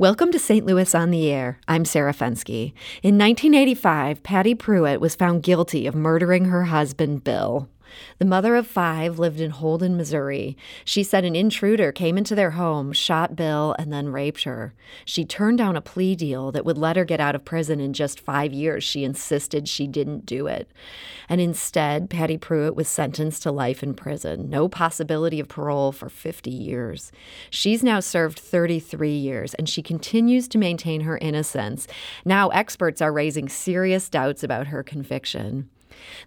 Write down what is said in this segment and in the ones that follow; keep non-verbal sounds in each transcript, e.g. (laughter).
Welcome to St. Louis on the Air. I'm Sarah Fenske. In 1985, Patty Prewitt was found guilty of murdering her husband, Bill. The mother of five lived in Holden, Missouri. She said an intruder came into their home, shot Bill, and then raped her. She turned down a plea deal that would let her get out of prison in just five years. She insisted she didn't do it. And instead, Patty Prewitt was sentenced to life in prison, no possibility of parole for 50 years. She's now served 33 years, and she continues to maintain her innocence. Now, experts are raising serious doubts about her conviction.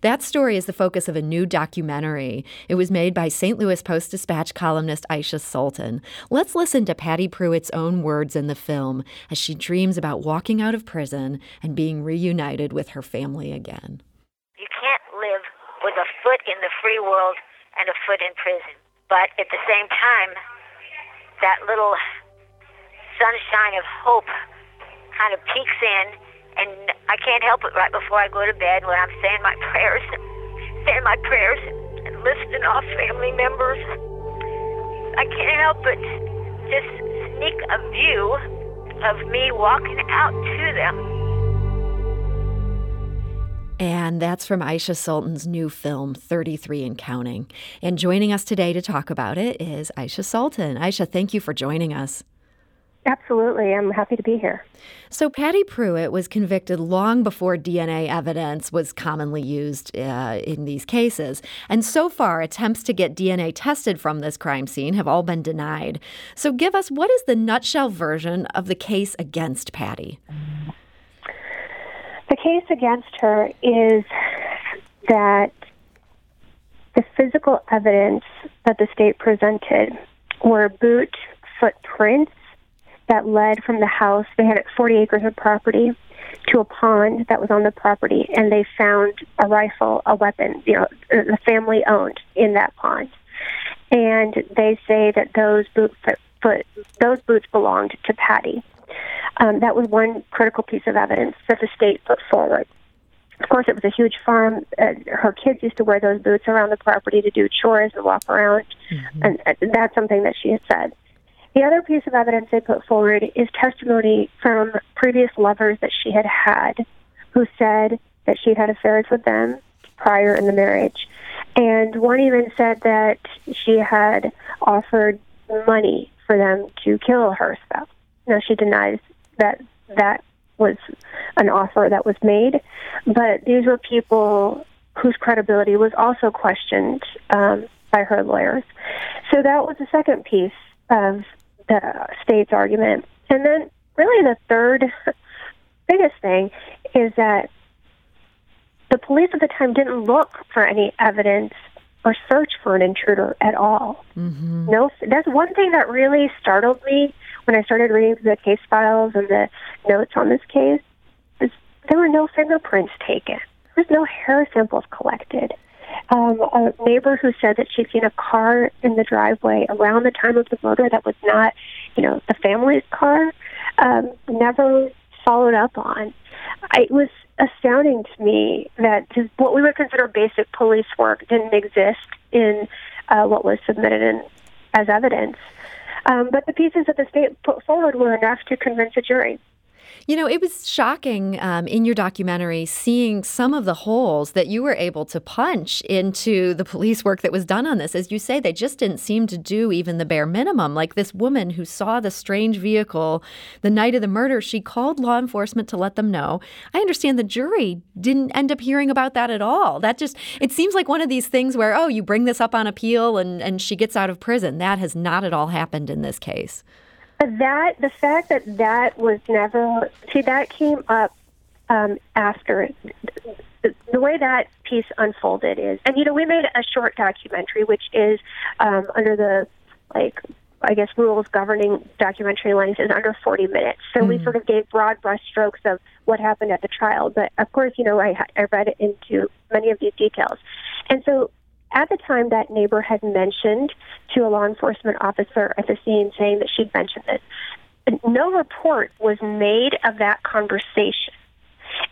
That story is the focus of a new documentary. It was made by St. Louis Post Dispatch columnist Aisha Sultan. Let's listen to Patty Prewitt's own words in the film as she dreams about walking out of prison and being reunited with her family again. You can't live with a foot in the free world and a foot in prison. But at the same time, that little sunshine of hope kind of peeks in and I can't help it right before I go to bed when I'm saying my (laughs) prayers, saying my prayers and listing off family members. I can't help but just sneak a view of me walking out to them. And that's from Aisha Sultan's new film, 33 and Counting. And joining us today to talk about it is Aisha Sultan. Aisha, thank you for joining us. Absolutely. I'm happy to be here. So, Patty Pruitt was convicted long before DNA evidence was commonly used uh, in these cases. And so far, attempts to get DNA tested from this crime scene have all been denied. So, give us what is the nutshell version of the case against Patty? The case against her is that the physical evidence that the state presented were boot footprints that led from the house. They had 40 acres of property to a pond that was on the property, and they found a rifle, a weapon, you know, the family owned in that pond. And they say that those boot foot, those boots belonged to Patty. Um, that was one critical piece of evidence that the state put forward. Of course, it was a huge farm. Uh, her kids used to wear those boots around the property to do chores and walk around, mm-hmm. and uh, that's something that she had said. The other piece of evidence they put forward is testimony from previous lovers that she had had who said that she'd had affairs with them prior in the marriage. And one even said that she had offered money for them to kill her spouse. Now, she denies that that was an offer that was made, but these were people whose credibility was also questioned um, by her lawyers. So that was the second piece of the state's argument. And then, really, the third (laughs) biggest thing is that the police at the time didn't look for any evidence or search for an intruder at all. Mm-hmm. No, that's one thing that really startled me when I started reading the case files and the notes on this case. Is there were no fingerprints taken. There was no hair samples collected um, a neighbor who said that she'd seen a car in the driveway around the time of the murder that was not, you know, the family's car, um, never followed up on. I, it was astounding to me that what we would consider basic police work didn't exist in uh, what was submitted in, as evidence. Um, but the pieces that the state put forward were enough to convince a jury. You know, it was shocking um, in your documentary seeing some of the holes that you were able to punch into the police work that was done on this. As you say, they just didn't seem to do even the bare minimum. Like this woman who saw the strange vehicle the night of the murder, she called law enforcement to let them know. I understand the jury didn't end up hearing about that at all. That just, it seems like one of these things where, oh, you bring this up on appeal and, and she gets out of prison. That has not at all happened in this case that the fact that that was never see that came up um, after the, the way that piece unfolded is, and you know, we made a short documentary, which is um, under the like I guess rules governing documentary length is under 40 minutes. So mm-hmm. we sort of gave broad brushstrokes of what happened at the trial. But of course, you know, I, I read into many of these details. And so at the time, that neighbor had mentioned to a law enforcement officer at the scene saying that she'd mentioned it. No report was made of that conversation.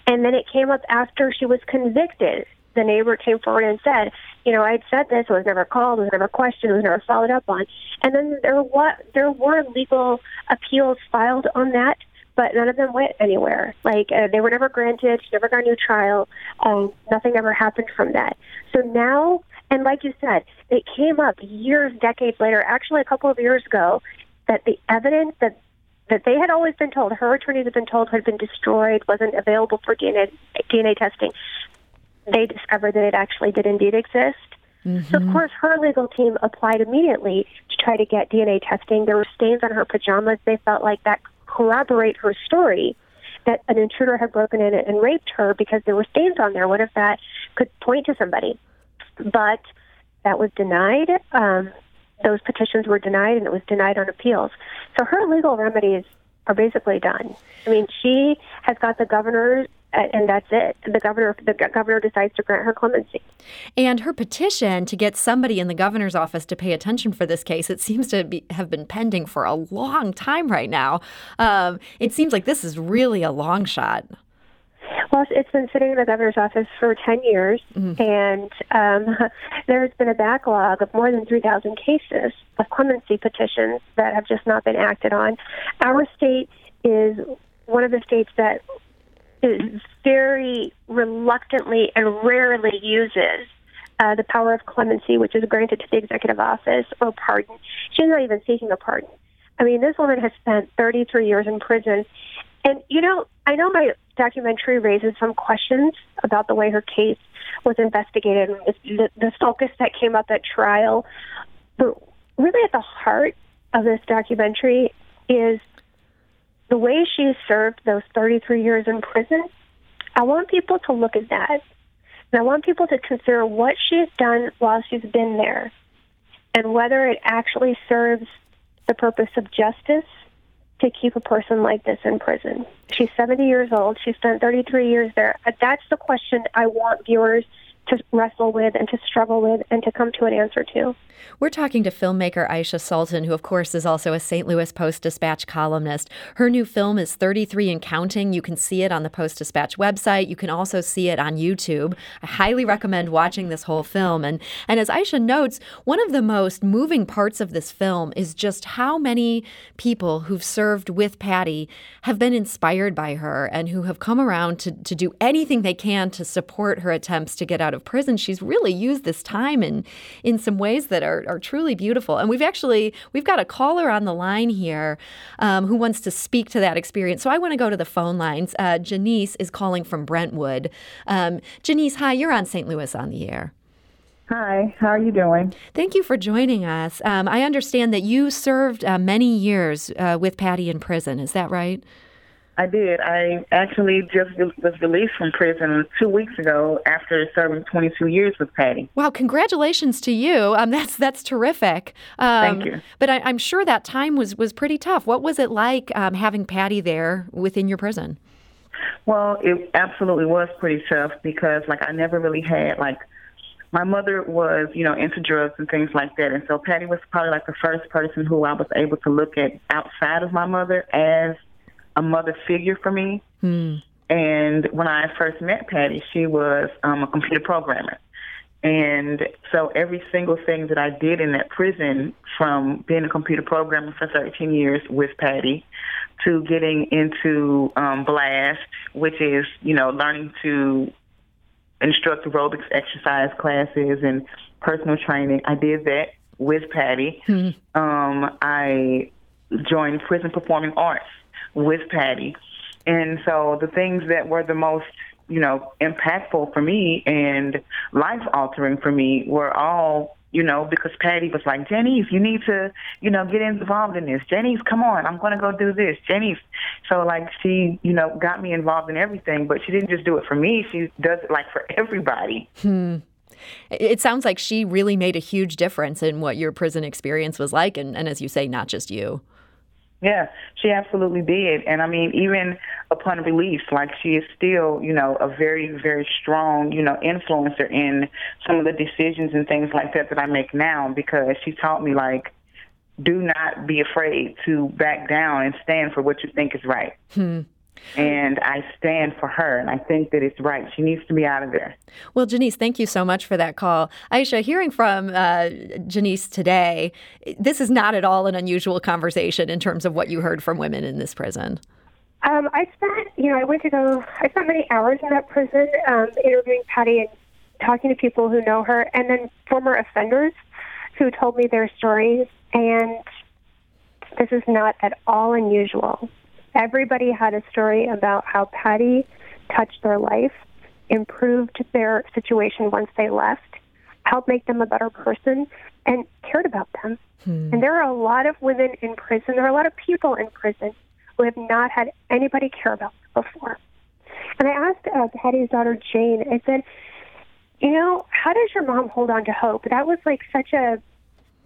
And then it came up after she was convicted. The neighbor came forward and said, you know, I had said this, was never called, was never questioned, was never followed up on. And then there were there were legal appeals filed on that, but none of them went anywhere. Like uh, they were never granted, never got a new trial. Um, nothing ever happened from that. So now, and like you said, it came up years, decades later. Actually, a couple of years ago, that the evidence that that they had always been told, her attorneys had been told had been destroyed, wasn't available for DNA, DNA testing. They discovered that it actually did indeed exist. Mm-hmm. So, of course, her legal team applied immediately to try to get DNA testing. There were stains on her pajamas. They felt like that corroborate her story that an intruder had broken in and raped her because there were stains on there. What if that could point to somebody? But that was denied. Um, those petitions were denied, and it was denied on appeals. So her legal remedies are basically done. I mean, she has got the governor and that's it. The governor, the governor decides to grant her clemency. And her petition to get somebody in the governor's office to pay attention for this case, it seems to be, have been pending for a long time right now. Um, it seems like this is really a long shot. Well, it's been sitting in the governor's office for 10 years, mm-hmm. and um, (laughs) there's been a backlog of more than 3,000 cases of clemency petitions that have just not been acted on. Our state is one of the states that is very reluctantly and rarely uses uh, the power of clemency, which is granted to the executive office, or pardon. She's not even seeking a pardon. I mean, this woman has spent 33 years in prison. And, you know, I know my documentary raises some questions about the way her case was investigated and the, the focus that came up at trial. But really, at the heart of this documentary is the way she served those 33 years in prison. I want people to look at that. And I want people to consider what she's done while she's been there and whether it actually serves the purpose of justice to keep a person like this in prison. She's 70 years old. She spent 33 years there. Uh, that's the question I want viewers to wrestle with and to struggle with and to come to an answer to. We're talking to filmmaker Aisha Sultan, who, of course, is also a St. Louis Post Dispatch columnist. Her new film is 33 and Counting. You can see it on the Post Dispatch website. You can also see it on YouTube. I highly recommend watching this whole film. And, and as Aisha notes, one of the most moving parts of this film is just how many people who've served with Patty have been inspired by her and who have come around to, to do anything they can to support her attempts to get out of prison. She's really used this time in, in some ways that are, are truly beautiful. And we've actually we've got a caller on the line here um, who wants to speak to that experience. So I want to go to the phone lines. Uh, Janice is calling from Brentwood. Um, Janice, hi, you're on St. Louis on the air. Hi, how are you doing? Thank you for joining us. Um, I understand that you served uh, many years uh, with Patty in prison. Is that right? I did. I actually just was released from prison two weeks ago after serving 22 years with Patty. Wow! Congratulations to you. Um, that's that's terrific. Um, Thank you. But I, am sure that time was was pretty tough. What was it like um, having Patty there within your prison? Well, it absolutely was pretty tough because, like, I never really had like my mother was, you know, into drugs and things like that. And so Patty was probably like the first person who I was able to look at outside of my mother as a mother figure for me. Hmm. And when I first met Patty, she was um, a computer programmer. And so every single thing that I did in that prison, from being a computer programmer for 13 years with Patty, to getting into um, Blast, which is, you know, learning to instruct aerobics exercise classes and personal training, I did that with Patty. Hmm. Um, I joined Prison Performing Arts with Patty. And so the things that were the most, you know, impactful for me and life altering for me were all, you know, because Patty was like, Janice, you need to, you know, get involved in this. Janice, come on, I'm going to go do this. Janice. So, like, she, you know, got me involved in everything, but she didn't just do it for me. She does it, like, for everybody. Hmm. It sounds like she really made a huge difference in what your prison experience was like. And, and as you say, not just you. Yeah, she absolutely did. And I mean, even upon release, like she is still, you know, a very, very strong, you know, influencer in some of the decisions and things like that that I make now because she taught me, like, do not be afraid to back down and stand for what you think is right. Hmm. And I stand for her, and I think that it's right. She needs to be out of there. Well, Janice, thank you so much for that call. Aisha, hearing from uh, Janice today, this is not at all an unusual conversation in terms of what you heard from women in this prison. Um, I spent, you know, I went to go, I spent many hours in that prison um, interviewing Patty and talking to people who know her, and then former offenders who told me their stories. And this is not at all unusual. Everybody had a story about how Patty touched their life, improved their situation once they left, helped make them a better person, and cared about them. Hmm. And there are a lot of women in prison, there are a lot of people in prison who have not had anybody care about them before. And I asked uh, Patty's daughter Jane, I said, you know, how does your mom hold on to hope? That was like such a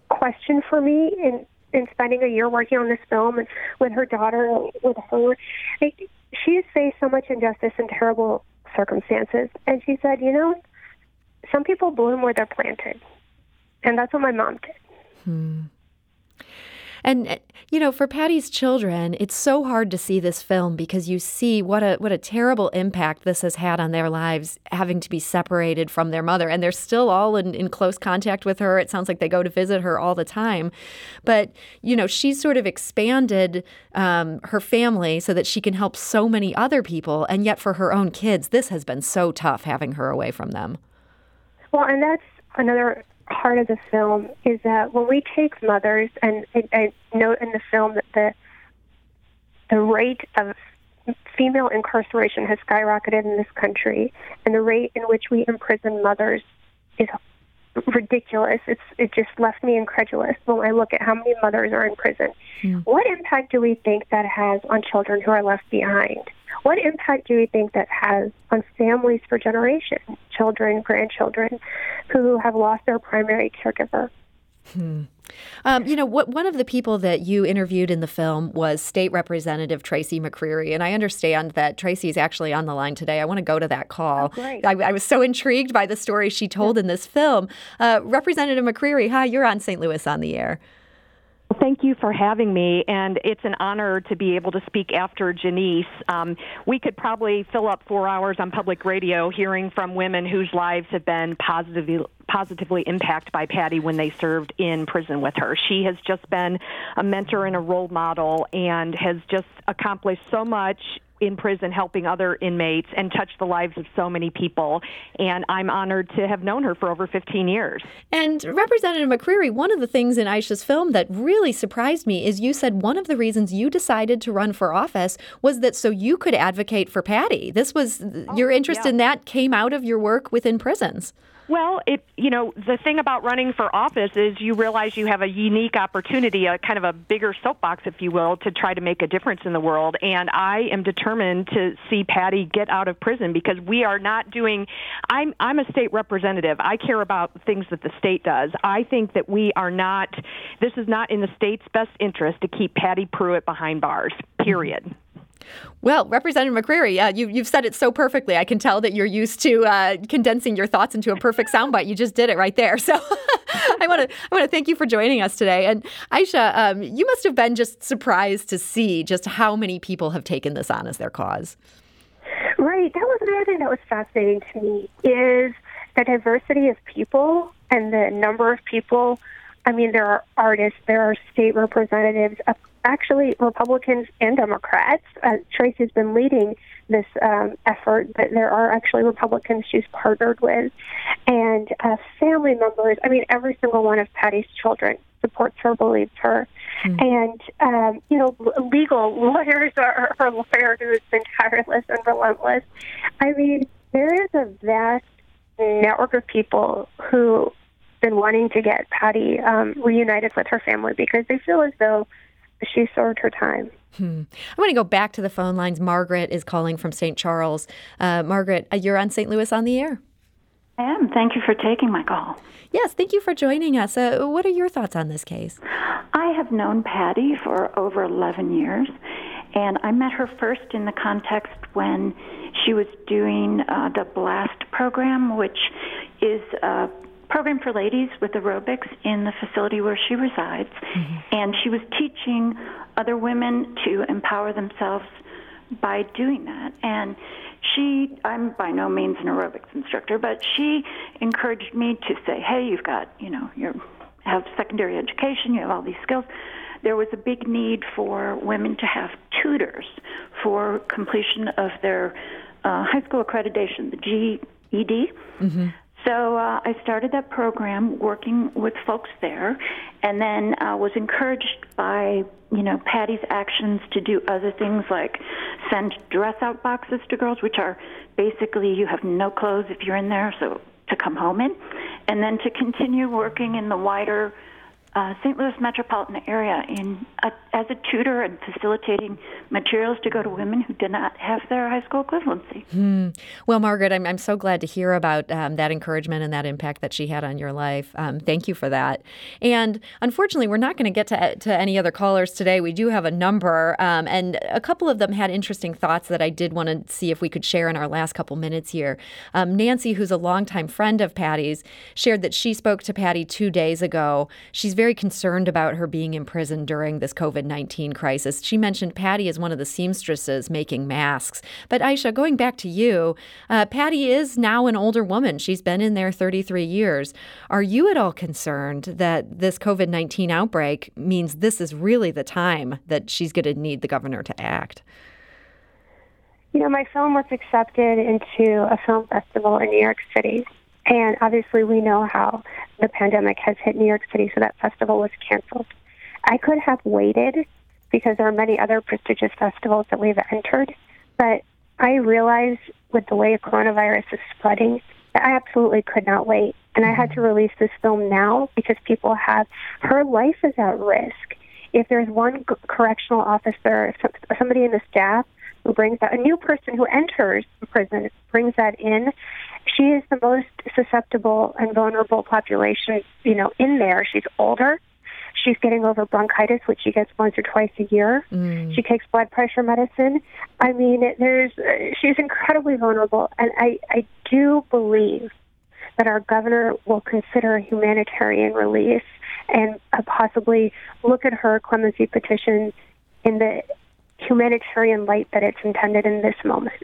question for me in in spending a year working on this film and with her daughter, with her. She has faced so much injustice and terrible circumstances, and she said, you know, some people bloom where they're planted, and that's what my mom did. Hmm. And uh, you know, for Patty's children, it's so hard to see this film because you see what a what a terrible impact this has had on their lives, having to be separated from their mother. And they're still all in, in close contact with her. It sounds like they go to visit her all the time. But you know, she's sort of expanded um, her family so that she can help so many other people. And yet, for her own kids, this has been so tough having her away from them. Well, and that's another part of the film is that when we take mothers, and I note in the film that the the rate of female incarceration has skyrocketed in this country, and the rate in which we imprison mothers is ridiculous. It's it just left me incredulous when I look at how many mothers are in prison. Mm. What impact do we think that has on children who are left behind? What impact do we think that has on families for generations, children, grandchildren, who have lost their primary caregiver? Hmm. Um, you know, what, one of the people that you interviewed in the film was State Representative Tracy McCreery, and I understand that Tracy is actually on the line today. I want to go to that call. Oh, I, I, was so intrigued by the story she told yeah. in this film. Uh, Representative McCreery, hi, you're on St. Louis on the air. Thank you for having me, and it's an honor to be able to speak after Janice. Um, we could probably fill up four hours on public radio hearing from women whose lives have been positively positively impacted by Patty when they served in prison with her. She has just been a mentor and a role model, and has just accomplished so much in prison helping other inmates and touched the lives of so many people. And I'm honored to have known her for over 15 years. And Representative McCreery, one of the things in Aisha's film that really surprised me is you said one of the reasons you decided to run for office was that so you could advocate for Patty. This was oh, your interest yeah. in that came out of your work within prisons. Well, it you know the thing about running for office is you realize you have a unique opportunity, a kind of a bigger soapbox, if you will, to try to make a difference in the world. And I am determined to see Patty get out of prison because we are not doing. I'm I'm a state representative. I care about things that the state does. I think that we are not. This is not in the state's best interest to keep Patty Prewitt behind bars. Period. Well, Representative McCreery, uh, you, have said it so perfectly. I can tell that you're used to uh, condensing your thoughts into a perfect soundbite. You just did it right there. (laughs) So (laughs) I want to I want to thank you for joining us today. And Aisha, um, you must have been just surprised to see just how many people have taken this on as their cause. Right. That was another thing that was fascinating to me is the diversity of people and the number of people. I mean, there are artists, there are state representatives, actually Republicans and Democrats. Uh, Tracy's been leading this um, effort, but there are actually Republicans she's partnered with, and uh, family members. I mean, every single one of Patty's children supports her, believes her, mm. and um, you know, legal (laughs) lawyers are her lawyer who has been tireless and relentless. I mean, there is a vast network of people who have been wanting to get Patty um, reunited with her family because they feel as though she served her time. Hmm. I want to go back to the phone lines. Margaret is calling from St. Charles. Uh, Margaret, uh, you're on St. Louis on the air. I am. Thank you for taking my call. Yes, thank you for joining us. Uh, what are your thoughts on this case? I have known Patty for over 11 years, and I met her first in the context when she was doing uh, the BLAST program, which is a program for ladies with aerobics in the facility where she resides. Mm-hmm. And she was teaching other women to empower themselves by doing that. And she, I'm by no means an aerobics instructor, but she encouraged me to say, hey, you've got, you know, you have secondary education, you have all these skills. There was a big need for women to have tutors for completion of their uh, high school accreditation, the GED. Mm-hmm. So uh, I started that program working with folks there, and then uh, was encouraged by you know Patty's actions to do other things like send dress out boxes to girls, which are basically you have no clothes if you're in there, so to come home in, and then to continue working in the wider uh, St. Louis metropolitan area in as a tutor and facilitating materials to go to women who did not have their high school equivalency. Hmm. Well, Margaret, I'm, I'm so glad to hear about um, that encouragement and that impact that she had on your life. Um, thank you for that. And unfortunately, we're not going to get to, to any other callers today. We do have a number, um, and a couple of them had interesting thoughts that I did want to see if we could share in our last couple minutes here. Um, Nancy, who's a longtime friend of Patty's, shared that she spoke to Patty two days ago. She's very very concerned about her being in prison during this COVID 19 crisis. She mentioned Patty is one of the seamstresses making masks. But Aisha, going back to you, uh, Patty is now an older woman. She's been in there 33 years. Are you at all concerned that this COVID 19 outbreak means this is really the time that she's going to need the governor to act? You know, my film was accepted into a film festival in New York City. And obviously, we know how the pandemic has hit New York City, so that festival was canceled. I could have waited because there are many other prestigious festivals that we've entered, but I realized with the way coronavirus is spreading that I absolutely could not wait. And I had to mm-hmm. release this film now because people have, her life is at risk. If there's one correctional officer, somebody in the staff who brings that, a new person who enters the prison brings that in, she is the most susceptible and vulnerable population, you know, in there. She's older. She's getting over bronchitis, which she gets once or twice a year. Mm. She takes blood pressure medicine. I mean, there's uh, she's incredibly vulnerable, and I I do believe that our governor will consider a humanitarian release and uh, possibly look at her clemency petition in the humanitarian light that it's intended in this moment.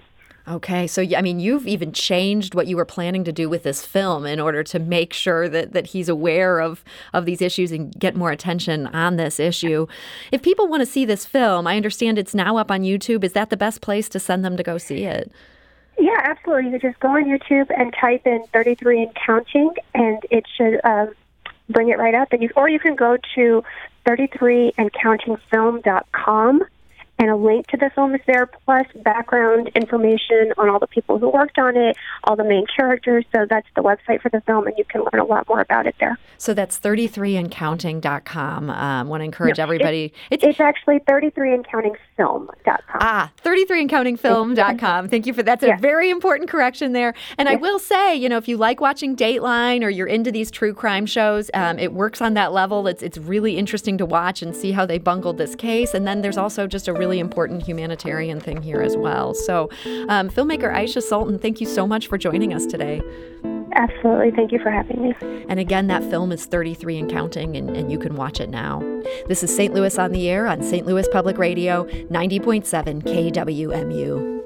Okay, so I mean, you've even changed what you were planning to do with this film in order to make sure that, that he's aware of of these issues and get more attention on this issue. If people want to see this film, I understand it's now up on YouTube. Is that the best place to send them to go see it? Yeah, absolutely. You just go on YouTube and type in 33 and counting, and it should uh, bring it right up. And you, or you can go to 33andcountingfilm.com and a link to the film is there, plus background information on all the people who worked on it, all the main characters. So that's the website for the film, and you can learn a lot more about it there. So that's 33andcounting.com. Um, want to encourage no, everybody. It's, it's, it's actually 33andcountingfilm.com. Ah, 33andcountingfilm.com. Thank you for that. that's a very important correction there. And yes. I will say, you know, if you like watching Dateline or you're into these true crime shows, um, it works on that level. It's it's really interesting to watch and see how they bungled this case. And then there's also just a really really important humanitarian thing here as well. So, um, filmmaker Aisha Sultan, thank you so much for joining us today. Absolutely. Thank you for having me. And again, that film is 33 and counting, and, and you can watch it now. This is St. Louis on the Air on St. Louis Public Radio, 90.7 KWMU.